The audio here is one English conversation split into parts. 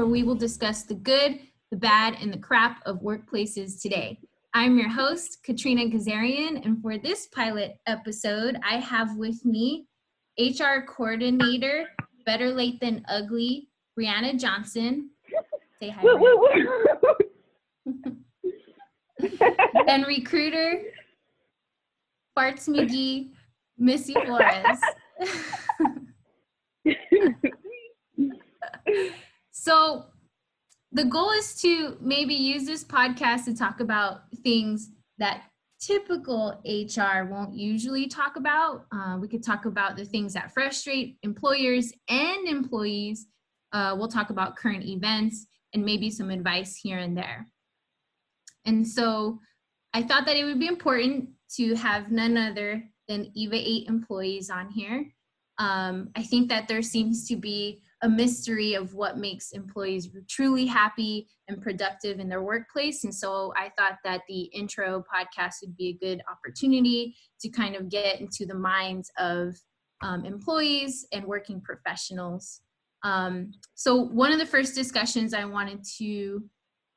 where we will discuss the good, the bad, and the crap of workplaces today. I'm your host, Katrina Kazarian, and for this pilot episode, I have with me HR coordinator, better late than ugly, Brianna Johnson. Say hi. and recruiter, Farts McGee, Missy Flores. so the goal is to maybe use this podcast to talk about things that typical HR won't usually talk about. Uh, we could talk about the things that frustrate employers and employees. Uh, we'll talk about current events and maybe some advice here and there. And so I thought that it would be important to have none other than EVA 8 employees on here. Um, I think that there seems to be a mystery of what makes employees truly happy and productive in their workplace. And so I thought that the intro podcast would be a good opportunity to kind of get into the minds of um, employees and working professionals. Um, so, one of the first discussions I wanted to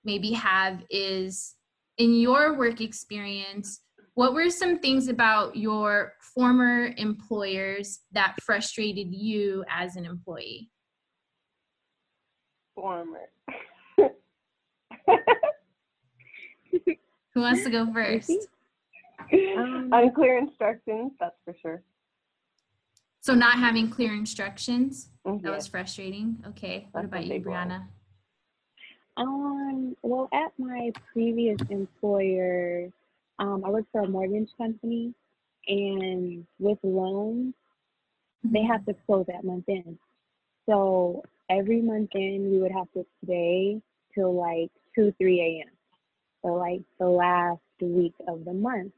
maybe have is in your work experience, what were some things about your former employers that frustrated you as an employee? Former. Who wants to go first? Um, Unclear instructions, that's for sure. So not having clear instructions, Mm-hmm. that was frustrating. Okay. What That's a about you. Brianna? Um, well, at my previous employer, um, I worked for a mortgage company, and with loans, they have to close at month end. So every month in we would have to stay till like 2, 3 a.m. So, like the last week of the month.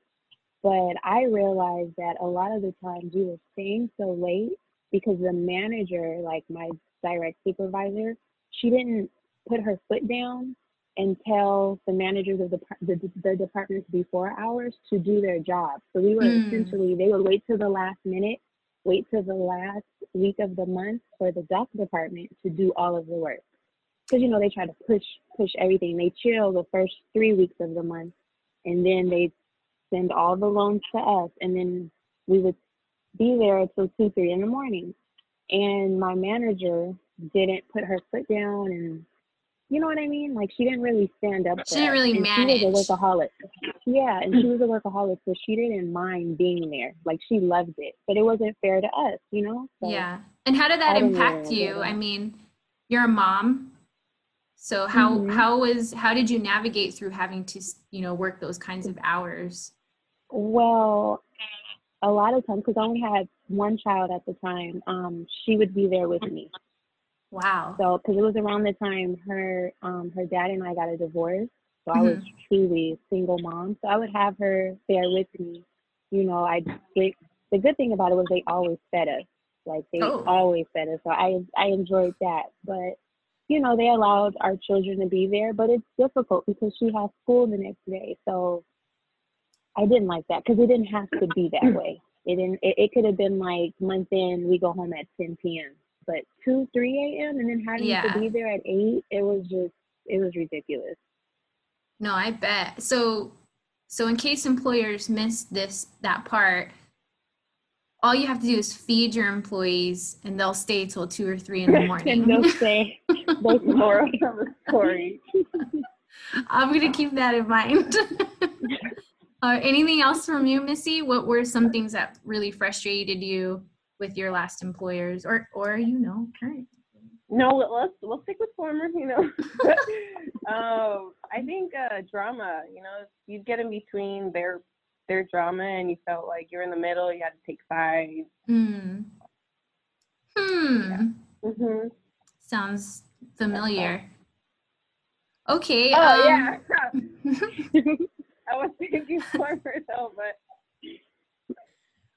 But I realized that a lot of the times we were staying so late because the manager, like my direct supervisor, she didn't put her foot down and tell the managers of the, the, the departments before hours to do their job. So we were Mm. essentially, they would wait till the last minute, wait till the last week of the month for the doc department to do all of the work. Because, you know, they try to push, push everything. They chill the first three weeks of the month and then they send all the loans to us. And then we would be there until two, three in the morning. And my manager didn't put her foot down and you know what I mean? Like she didn't really stand up. She didn't really and manage. She was a workaholic. Yeah, and she was a workaholic, so she didn't mind being there. Like she loved it, but it wasn't fair to us, you know. So, yeah. And how did that impact really you? I mean, you're a mom. So how Mhm. how was how did you navigate through having to, you know, work those kinds of hours? Well, a lot of times, because I only had one child at the time, um, she would be there with me. Wow. So, because it was around the time her um her dad and I got a divorce, so I was truly a single mom. So I would have her there with me. You know, I they, the good thing about it was they always fed us. Like they Oh. always fed us. So I I enjoyed that. But you know, they allowed our children to be there, but it's difficult because she has school the next day. So I didn't like that because it didn't have to be that way. It didn't. It, it could have been like month in, we go home at 10 p.m. But 2, 3 a.m. and then having Yeah. to be there at 8, it was just, it was ridiculous. No, I bet. So so in case employers missed this that part, all you have to do is feed your employees and they'll stay till two or three in the and morning. they'll say, they'll Moral of the story. I'm gonna keep that in mind. uh, anything else from you, Missy? What were some things that really frustrated you with your last employers, or or you know, current? No, let- let's we'll stick with former. You know, um, I think uh, drama. You know, you'd get in between their their drama, and you felt like you're in the middle. You had to take sides. Hmm. Hmm. hmm Sounds familiar. Okay. Oh um, yeah. I was thinking former though, but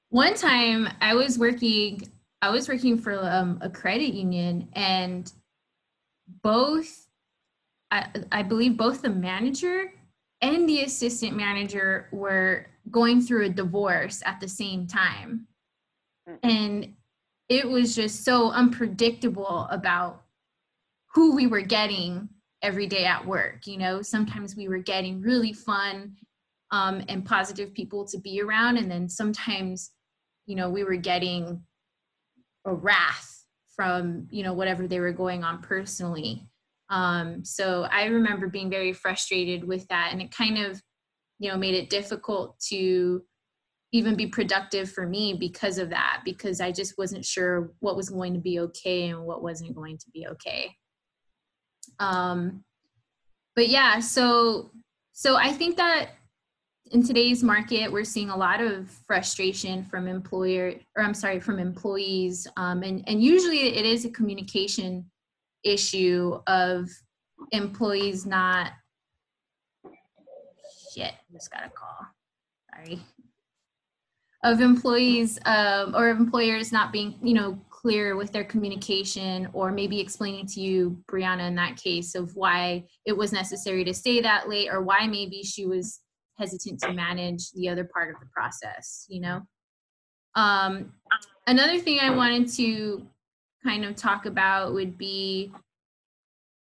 one time I was working I was working for um, a credit union and both I, I believe both the manager and the assistant manager were going through a divorce at the same time. Mm. And it was just so unpredictable about who we were getting every day at work. You know, sometimes we were getting really fun um, and positive people to be around, and then sometimes, you know, we were getting a wrath from you know whatever they were going on personally. Um, so I remember being very frustrated with that, and it kind of, you know, made it difficult to even be productive for me because of that because i just wasn't sure what was going to be okay and what wasn't going to be okay um but yeah so so i think that in today's market we're seeing a lot of frustration from employer or i'm sorry from employees um, and and usually it is a communication issue of employees not shit just got a call. Sorry. Of employees um, or employers not being you know clear with their communication or maybe explaining to you brianna in that case of why it was necessary to stay that late or why maybe she was hesitant to manage the other part of the process you know? Um, another thing i wanted to kind of talk about would be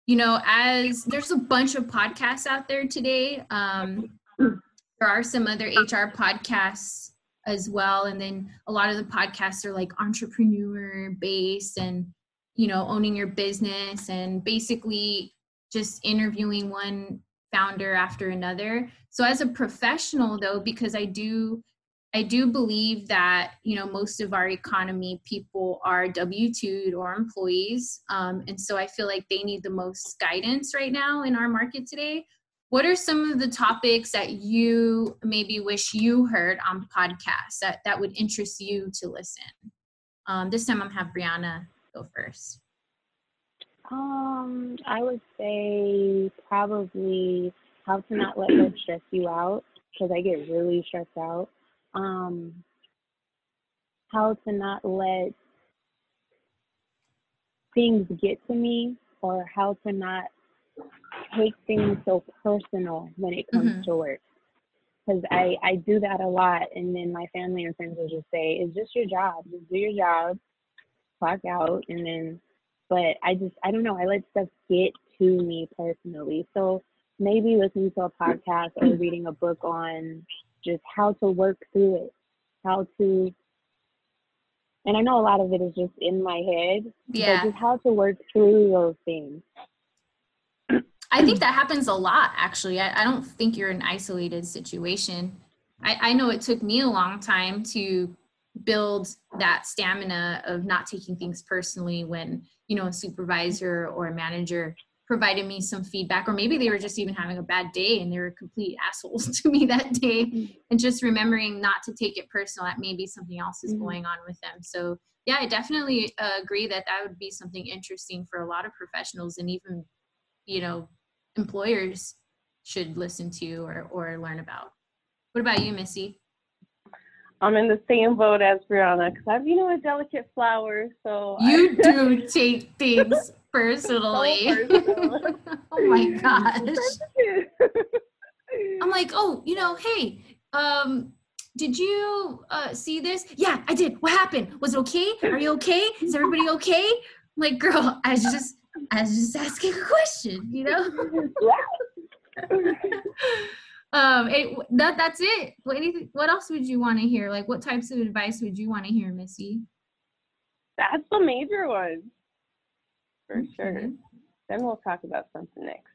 you know as there's a bunch of podcasts out there today um, there are some other hr podcasts as well and then a lot of the podcasts are like entrepreneur based and you know owning your business and basically just interviewing one founder after another so as a professional though because i do i do believe that you know most of our economy people are w2 or employees um, and so i feel like they need the most guidance right now in our market today what are some of the topics that you maybe wish you heard on podcasts that, that would interest you to listen? Um, this time I'm have Brianna go first. Um, I would say probably how to not let work stress you out because I get really stressed out. Um, how to not let things get to me or how to not take things so personal when it comes mm-hmm. to work because I, I do that a lot and then my family and friends will just say it's just your job just do your job clock out and then but i just i don't know i let stuff get to me personally so maybe listening to a podcast or reading a book on just how to work through it how to and i know a lot of it is just in my head yeah. but just how to work through those things I think that happens a lot, actually. I, I don't think you're an isolated situation. I, I know it took me a long time to build that stamina of not taking things personally when, you know, a supervisor or a manager provided me some feedback, or maybe they were just even having a bad day and they were complete assholes to me that day. Mm-hmm. And just remembering not to take it personal, that maybe something else is mm-hmm. going on with them. So, yeah, I definitely uh, agree that that would be something interesting for a lot of professionals and even, you know, employers should listen to or, or learn about. What about you, Missy? I'm in the same boat as Brianna because I'm, you know, a delicate flower. So you I, do take things personally. So personal. oh my gosh. I'm like, oh, you know, hey, um, did you uh, see this? Yeah, I did. What happened? Was it okay? Are you okay? Is everybody okay? I'm like, girl, I was just I was just asking a question, you know? Um it, that that's it. What anything what else would you want to hear? Like what types of advice would you want to hear missy? That's the major one. For okay. sure. Then we'll talk about something next.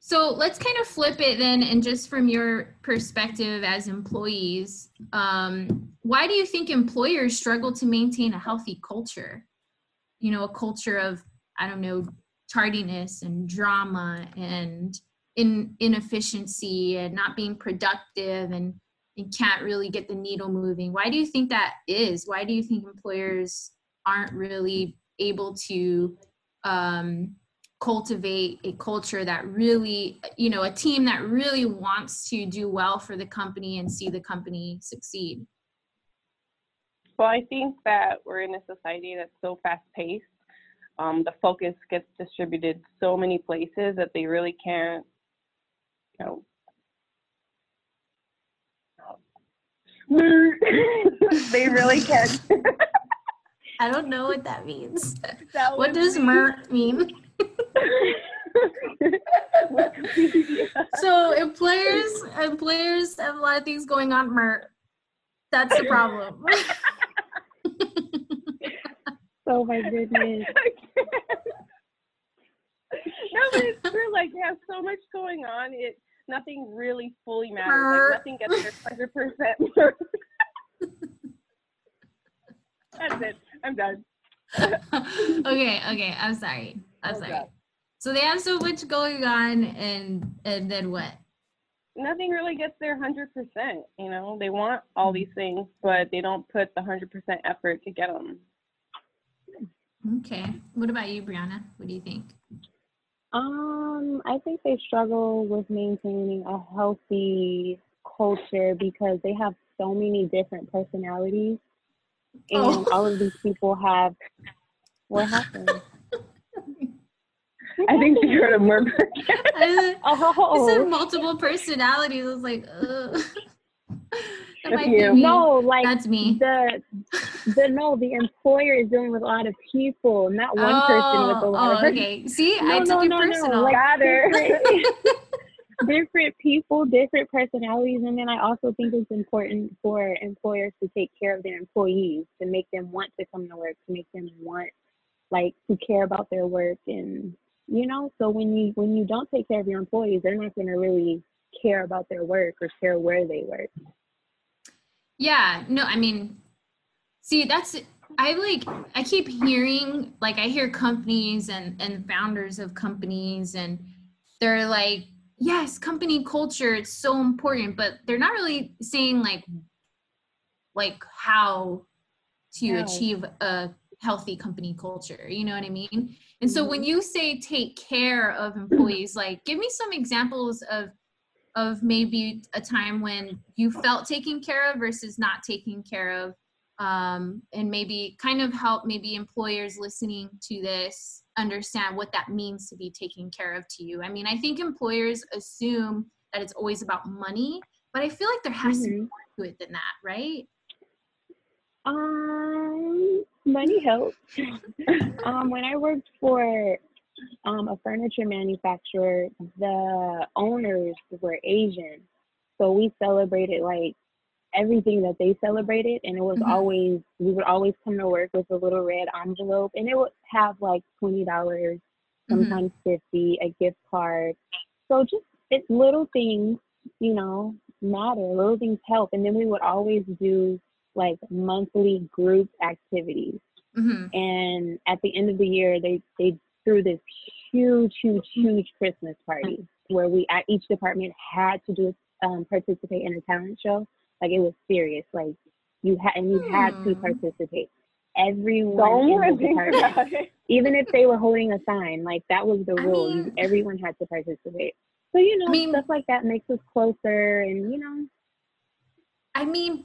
So let's kind of flip it then and just from your perspective as employees um, why do you think employers struggle to maintain a healthy culture? You know a culture of I don't know, tardiness and drama and in inefficiency and not being productive and and can't really get the needle moving. Why do you think that is? Why do you think employers aren't really able to um, cultivate a culture that really, you know, a team that really wants to do well for the company and see the company succeed? Well, I think that we're in a society that's so fast paced um, the focus gets distributed so many places that they really can't, know, they really can't. I don't know what that means. That What does be- MERT mean? Wikipedia. players employers players have a lot of things going on MERT. That's the problem. Oh my goodness. no, but it's true. Like they have so much going on. It nothing really fully matters. Like nothing gets their hundred percent. That's it. I'm done. okay, okay. I'm sorry. I'm Oh, sorry. God. So they have so much going on, and and then what? Nothing really gets their hundred percent. You know, they want all these mm-hmm. things, but they don't put the hundred percent effort to get them. Okay. What about you, Brianna? What do you think? Um, I think they struggle with maintaining a healthy culture because they have so many different personalities, and Oh. all of these people have. What happened? I think she heard a murmur. I Oh, said multiple personalities. I was like, ugh. That That's might be you. me. no, like That's me. the the no, the employer is dealing with a lot of people, not one person with a oh, lot oh, of okay. See, No, I took no, it no, no, like- different people, different personalities, and then I also think it's important for employers to take care of their employees, to make them want to come to work, to make them want like to care about their work, and you know, so when you when you don't take care of your employees, they're not going to really care about their work or care where they work. Yeah, no, I mean, see, that's I like I keep hearing like I hear companies and and founders of companies and they're like, yes, company culture, it's so important, but they're not really saying like like how to How. achieve a healthy company culture. You know what I mean? And so mm-hmm. when you say take care of employees, like give me some examples of of maybe a time when you felt taken care of versus not taken care of um, and maybe kind of help maybe employers listening to this understand what that means to be taken care of to you i mean i think employers assume that it's always about money but i feel like there has to be Mhm. more to it than that right Um, money helps. um, when I worked for um, a furniture manufacturer, the owners were Asian, so we celebrated like everything that they celebrated, and it was Mhm. always we would always come to work with a little red envelope, and it would have like twenty dollars, Mhm. sometimes fifty, a gift card. So just it's little things, you know, matter. Little things help, and then we would always do like monthly group activities. hmm And at the end of the year, they they threw this huge, huge, huge Christmas party where we at each department had to do um, participate in a talent show. Like it was serious. Like you had and you had to participate. Everyone in the department, even if they were holding a sign, like that was the rule. You, mean- everyone had to participate. So you know, I mean- stuff like that makes us closer, and you know, i mean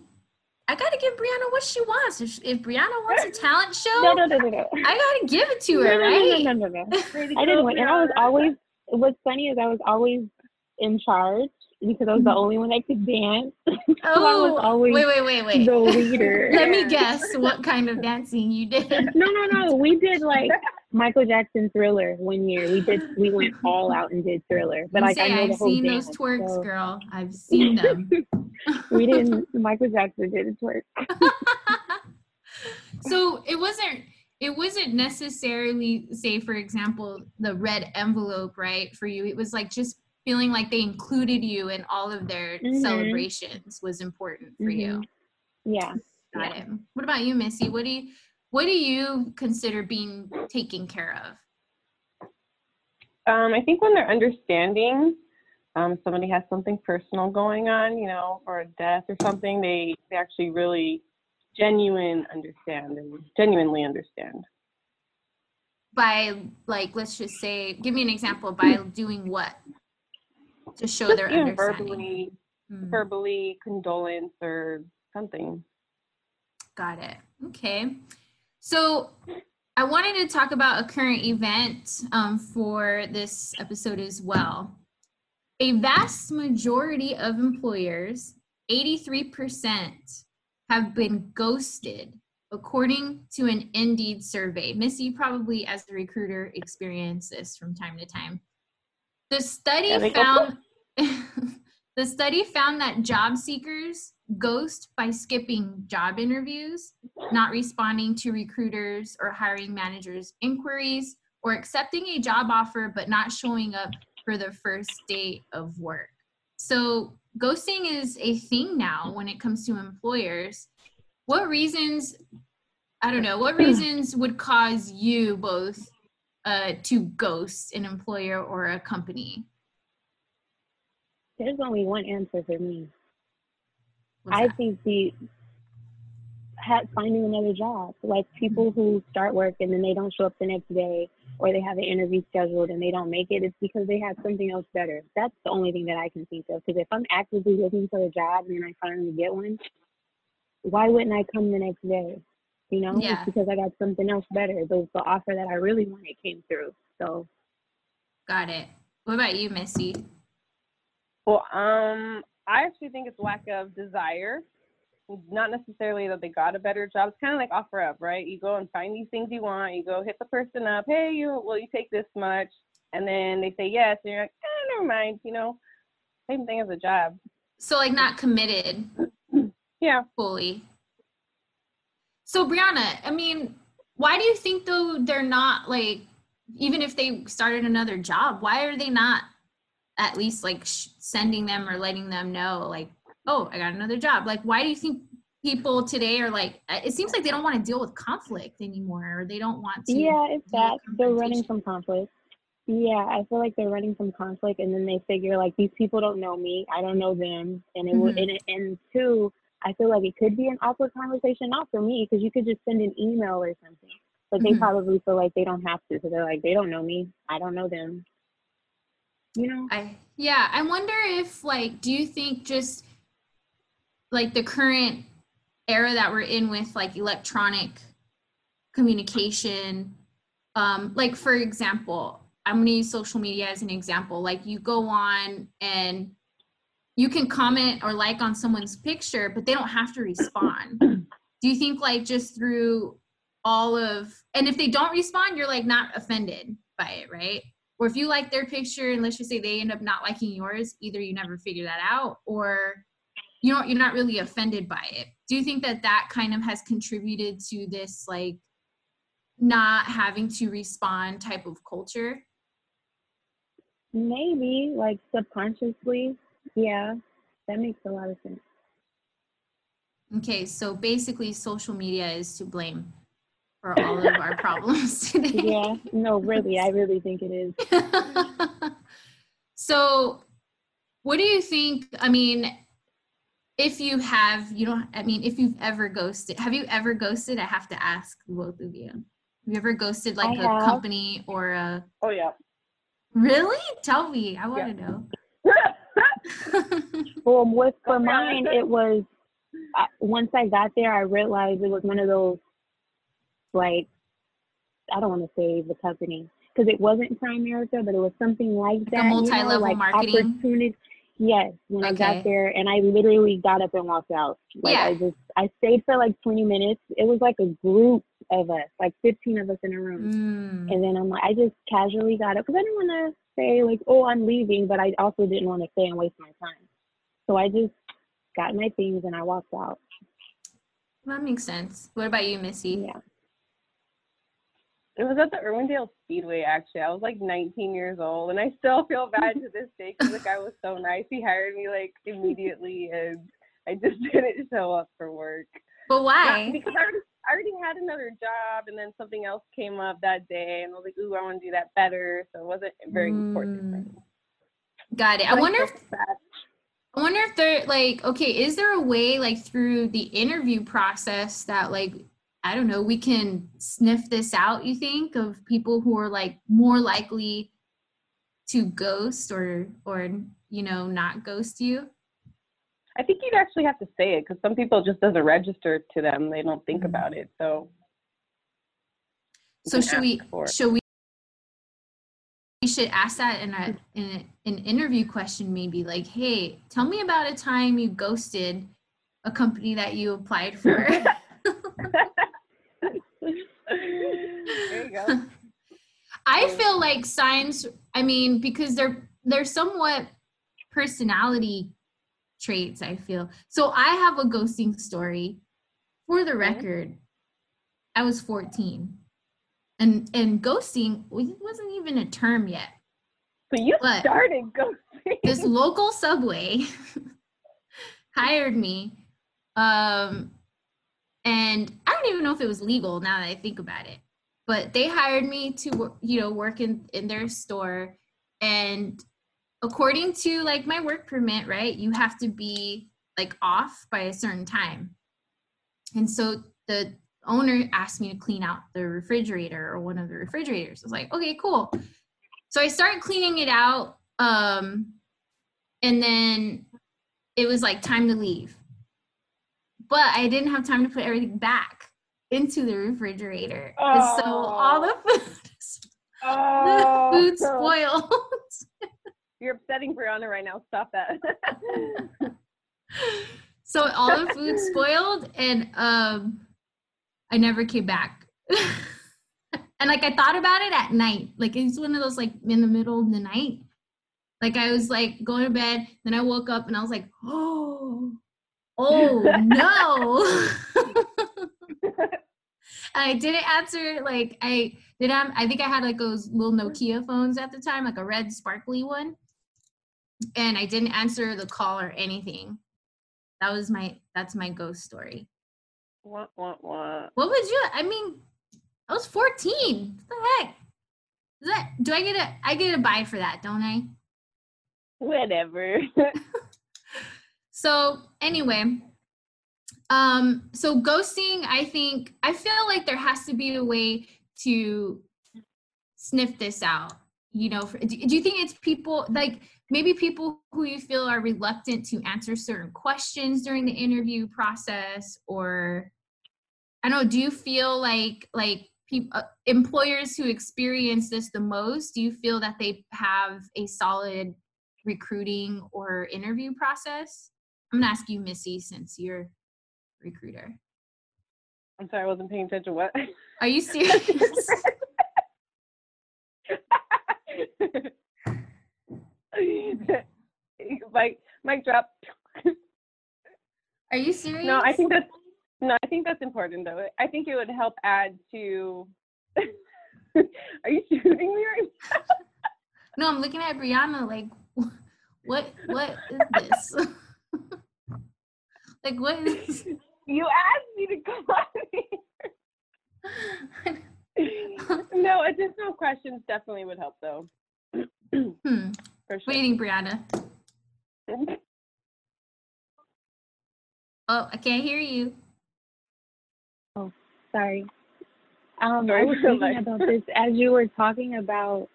i gotta give brianna what she wants if, if brianna wants a talent show no, no, no, no, no. i gotta give it to her no, right no, no, no, no. To I didn't win, and I was always. What's funny is I was always in charge because I was the Mhm. only one that could dance. so I oh was always wait wait wait wait the leader. let me guess what kind of dancing you did No, no, no. We did like Michael Jackson Thriller one year. We did. We went all out and did Thriller, but like I know I've whole seen dance. those twerks, so girl. I've seen them. we didn't. Michael Jackson did a twerk. so it wasn't it wasn't necessarily say for example the red envelope right for you it was like just feeling like they included you in all of their Mhm. celebrations was important for you Yeah. got yeah. it what about you missy what do you what do you consider being taken care of Um, I think when they're understanding, um, somebody has something personal going on, you know, or a death or something, they, they actually really genuine understand and genuinely understand. by like let's just say give me an example by doing what to show Just, their understanding verbally, Hmm. verbally condolence or something. Got it. Okay. So I wanted to talk about a current event um, for this episode as well. A vast majority of employers, 83%, have been ghosted according to an Indeed survey. Missy, probably as a recruiter, experience this from time to time. The study Yeah, they go found the study found that job seekers ghost by skipping job interviews, not responding to recruiters or hiring managers' inquiries, or accepting a job offer but not showing up for the first day of work. So, ghosting is a thing now when it comes to employers. What reasons, I don't know, what reasons would cause you both uh, to ghost an employer or a company? There's only one answer for me. What's I that? think the ha finding another job, like people who start work and then they don't show up the next day, or they have an interview scheduled and they don't make it, it's because they had something else better. That's the only thing that I can think of. Because if I'm actively looking for a job and then I finally get one, why wouldn't I come the next day? You know, Yeah. it's because I got something else better. The, the offer that I really wanted came through. So Got it. What about you, Missy? Well, um, I actually think it's lack of desire. Not necessarily that they got a better job. It's kind of like offer up, right? You go and find these things you want. You go hit the person up. Hey, you will you take this much? And then they say yes, and you're like, eh, never mind. You know, same thing as a job. So, like, not committed Yeah. fully. So, Brianna, I mean, why do you think though they're not like, even if they started another job, why are they not at least like sh- sending them or letting them know, like, oh, I got another job? Like, why do you think people today are like, uh, it seems like they don't want to deal with conflict anymore, or they don't want to. yeah, it's that they're running from conflict. Yeah, I feel like they're running from conflict, and then they figure like these people don't know me, I don't know them, and it will. Mhm. And, it, and two, I feel like it could be an awkward conversation, not for me, because you could just send an email or something. But they Mhm. probably feel like they don't have to, so they're like, they don't know me, I don't know them. You know? I yeah, I wonder if like do you think just like the current era that we're in with like electronic communication um like for example, I'm going to use social media as an example. Like you go on and you can comment or like on someone's picture, but they don't have to respond. Do you think like just through all of and if they don't respond, you're like not offended by it, right? Or if you like their picture and let's just say they end up not liking yours either you never figure that out or you know you're not really offended by it. Do you think that that kind of has contributed to this like not having to respond type of culture? Maybe like subconsciously, yeah, that makes a lot of sense. okay so basically social media is to blame for all of our problems today. Yeah, no, really, I really think it is. so what do you think i mean if you have you don't i mean if you've ever ghosted have you ever ghosted? I have to ask both of you. Have you ever ghosted like I a have. company or a Oh yeah. really? Tell me. I want to know. Well, with for mine, it was I, once I got there, I realized it was one of those like I don't want to say the company because it wasn't Primerica, but it was something like a that. you know, multi-level like marketing? opportunity. Yes, when I got there, and I literally got up and walked out. Like Yeah. I just I stayed for like 20 minutes. It was like a group of us, like 15 of us in a room. Mm, And then I'm like, I just casually got up because I didn't want to say like, oh, I'm leaving, but I also didn't want to stay and waste my time. So I just got my things and I walked out. that makes sense what about you missy Yeah. It was at the Irwindale Speedway actually. I was like 19 years old, and I still feel bad to this day because the guy was so nice. He hired me like immediately, and I just didn't show up for work. but why because I already, I already had another job, and then something else came up that day, and I was like, "Ooh, I want to do that better." So it wasn't very important. for Mm, me. got it i wonder if feel. I wonder if there like okay, is there a way like through the interview process that like I don't know, we can sniff this out, you think, of people who are like more likely to ghost or or you know, not ghost you? I think you'd actually have to say it because some people just doesn't register to them. They don't think Mhm. about it. So. So should we should we we should ask that in a in a, an interview question maybe like, "Hey, tell me about a time you ghosted a company that you applied for." there you go. I feel like signs, I mean, because they're they're somewhat personality traits, I feel. So I have a ghosting story. For the record, I was 14. And and ghosting wasn't even a term yet. So you What? started ghosting. This local subway hired me. Um and I don't even know if it was legal now that I think about it. But they hired me to you know work in in their store and according to like my work permit, right? You have to be like off by a certain time. And so the owner asked me to clean out the refrigerator or one of the refrigerators. I was like, okay, cool. So I started cleaning it out. Um, and then it was like time to leave. But I didn't have time to put everything back into the refrigerator. And so all the food, oh, the food spoiled. You're upsetting Brianna right now. Stop that. so all the food spoiled and um I never came back. and like I thought about it at night. Like it's one of those like in the middle of the night. Like I was like going to bed, then I woke up and I was like, oh, oh no. I didn't answer like I did have I think I had like those little Nokia phones at the time, like a red sparkly one. And I didn't answer the call or anything. That was my that's my ghost story. What what what? What would you I mean I was 14. What the heck? Is that do I get a I get a buy for that, don't I? Whatever. So anyway, um, so ghosting, I think I feel like there has to be a way to sniff this out. You know, for, do, do you think it's people like maybe people who you feel are reluctant to answer certain questions during the interview process, or I don't know, do you feel like like people uh, employers who experience this the most? Do you feel that they have a solid recruiting or interview process? I'm gonna ask you, Missy, since you're recruiter. I'm sorry, I wasn't paying attention. What? Are you serious? Mike, mic drop. Are you serious? No, I think that's no, I think that's important though. I think it would help add to. Are you shooting me right now? No, I'm looking at Brianna like, what? What is this? like, what is? You asked me to come on here. no, additional questions definitely would help though. Hmm. For What do you think, Brianna? Oh, I can't hear you. Oh, sorry. Um, I was for thinking like- about this as you were talking about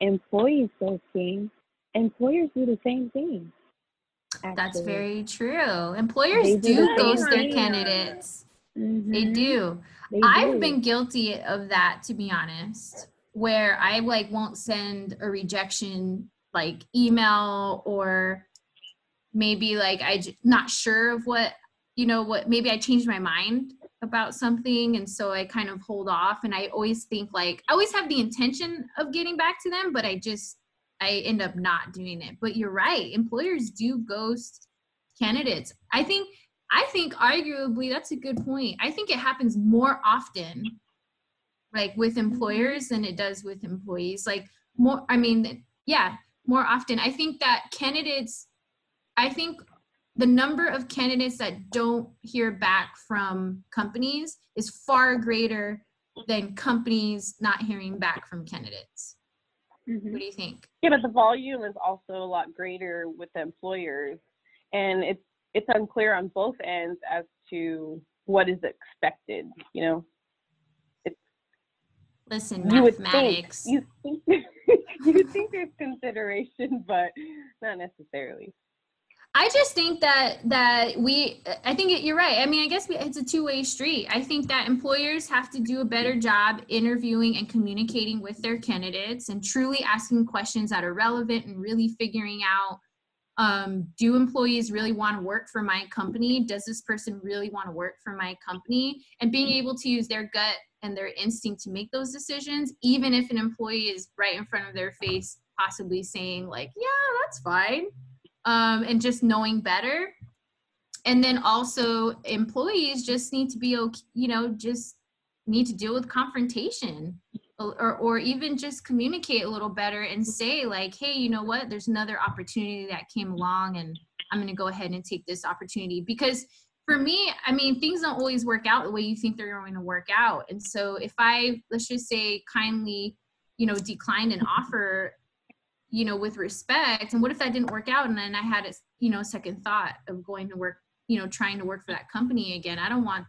employees ghosting. Employers do the same thing. That's very true. Employers They do do ghost their candidates. They Mhm. do. They I've do. been guilty of that to be honest, where I like won't send a rejection like email or maybe like I j- not sure of what you know what maybe I changed my mind about something and so I kind of hold off and I always think like I always have the intention of getting back to them but I just I end up not doing it. But you're right, employers do ghost candidates. I think I think arguably that's a good point. I think it happens more often like with employers than it does with employees. Like more I mean, yeah, more often. I think that candidates I think the number of candidates that don't hear back from companies is far greater than companies not hearing back from candidates. Mhm. What do you think? Yeah, but the volume is also a lot greater with the employers, and it's it's unclear on both ends as to what is expected. You know, Listen, you would mathematics. think you think you think there's consideration, but not necessarily. I just think that that we I think it, you're right. I mean, I guess we, it's a two-way street. I think that employers have to do a better job interviewing and communicating with their candidates and truly asking questions that are relevant and really figuring out um, do employees really want to work for my company does this person really want to work for my company and being able to use their gut and their instinct to make those decisions even if an employee is right in front of their face possibly saying like yeah that's fine um, and just knowing better. And then also employees just need to be okay you know just need to deal with confrontation or, or even just communicate a little better and say like hey you know what? There's another opportunity that came along and i'm going to go ahead and take this opportunity. Because for me i mean things don't always work out the way you think they're going to work out. And so if i let's just say kindly you know declined an offer you know with respect and what if that didn't work out and then i had a you know second thought of going to work you know trying to work for that company again i don't want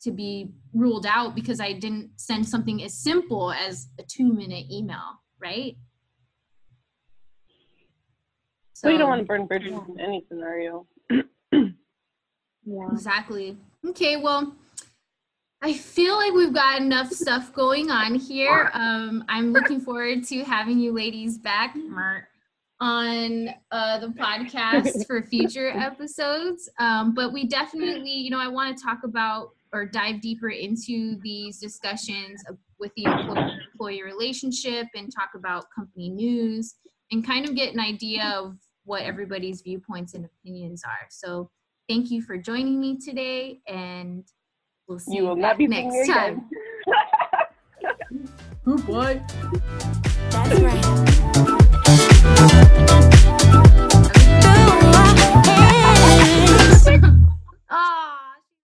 to be ruled out because I didn't send something as simple as a two minute email, right? So you don't want to burn bridges in any scenario. Yeah. Exactly. Okay, well, I feel like we've got enough stuff going on here. Um, I'm looking forward to having you ladies back on uh, the podcast for future episodes. Um, but we definitely, you know, I want to talk about or dive deeper into these discussions with the employee relationship and talk about company news and kind of get an idea of what everybody's viewpoints and opinions are. So thank you for joining me today and We'll see you, will not be next time. Good boy. That's right.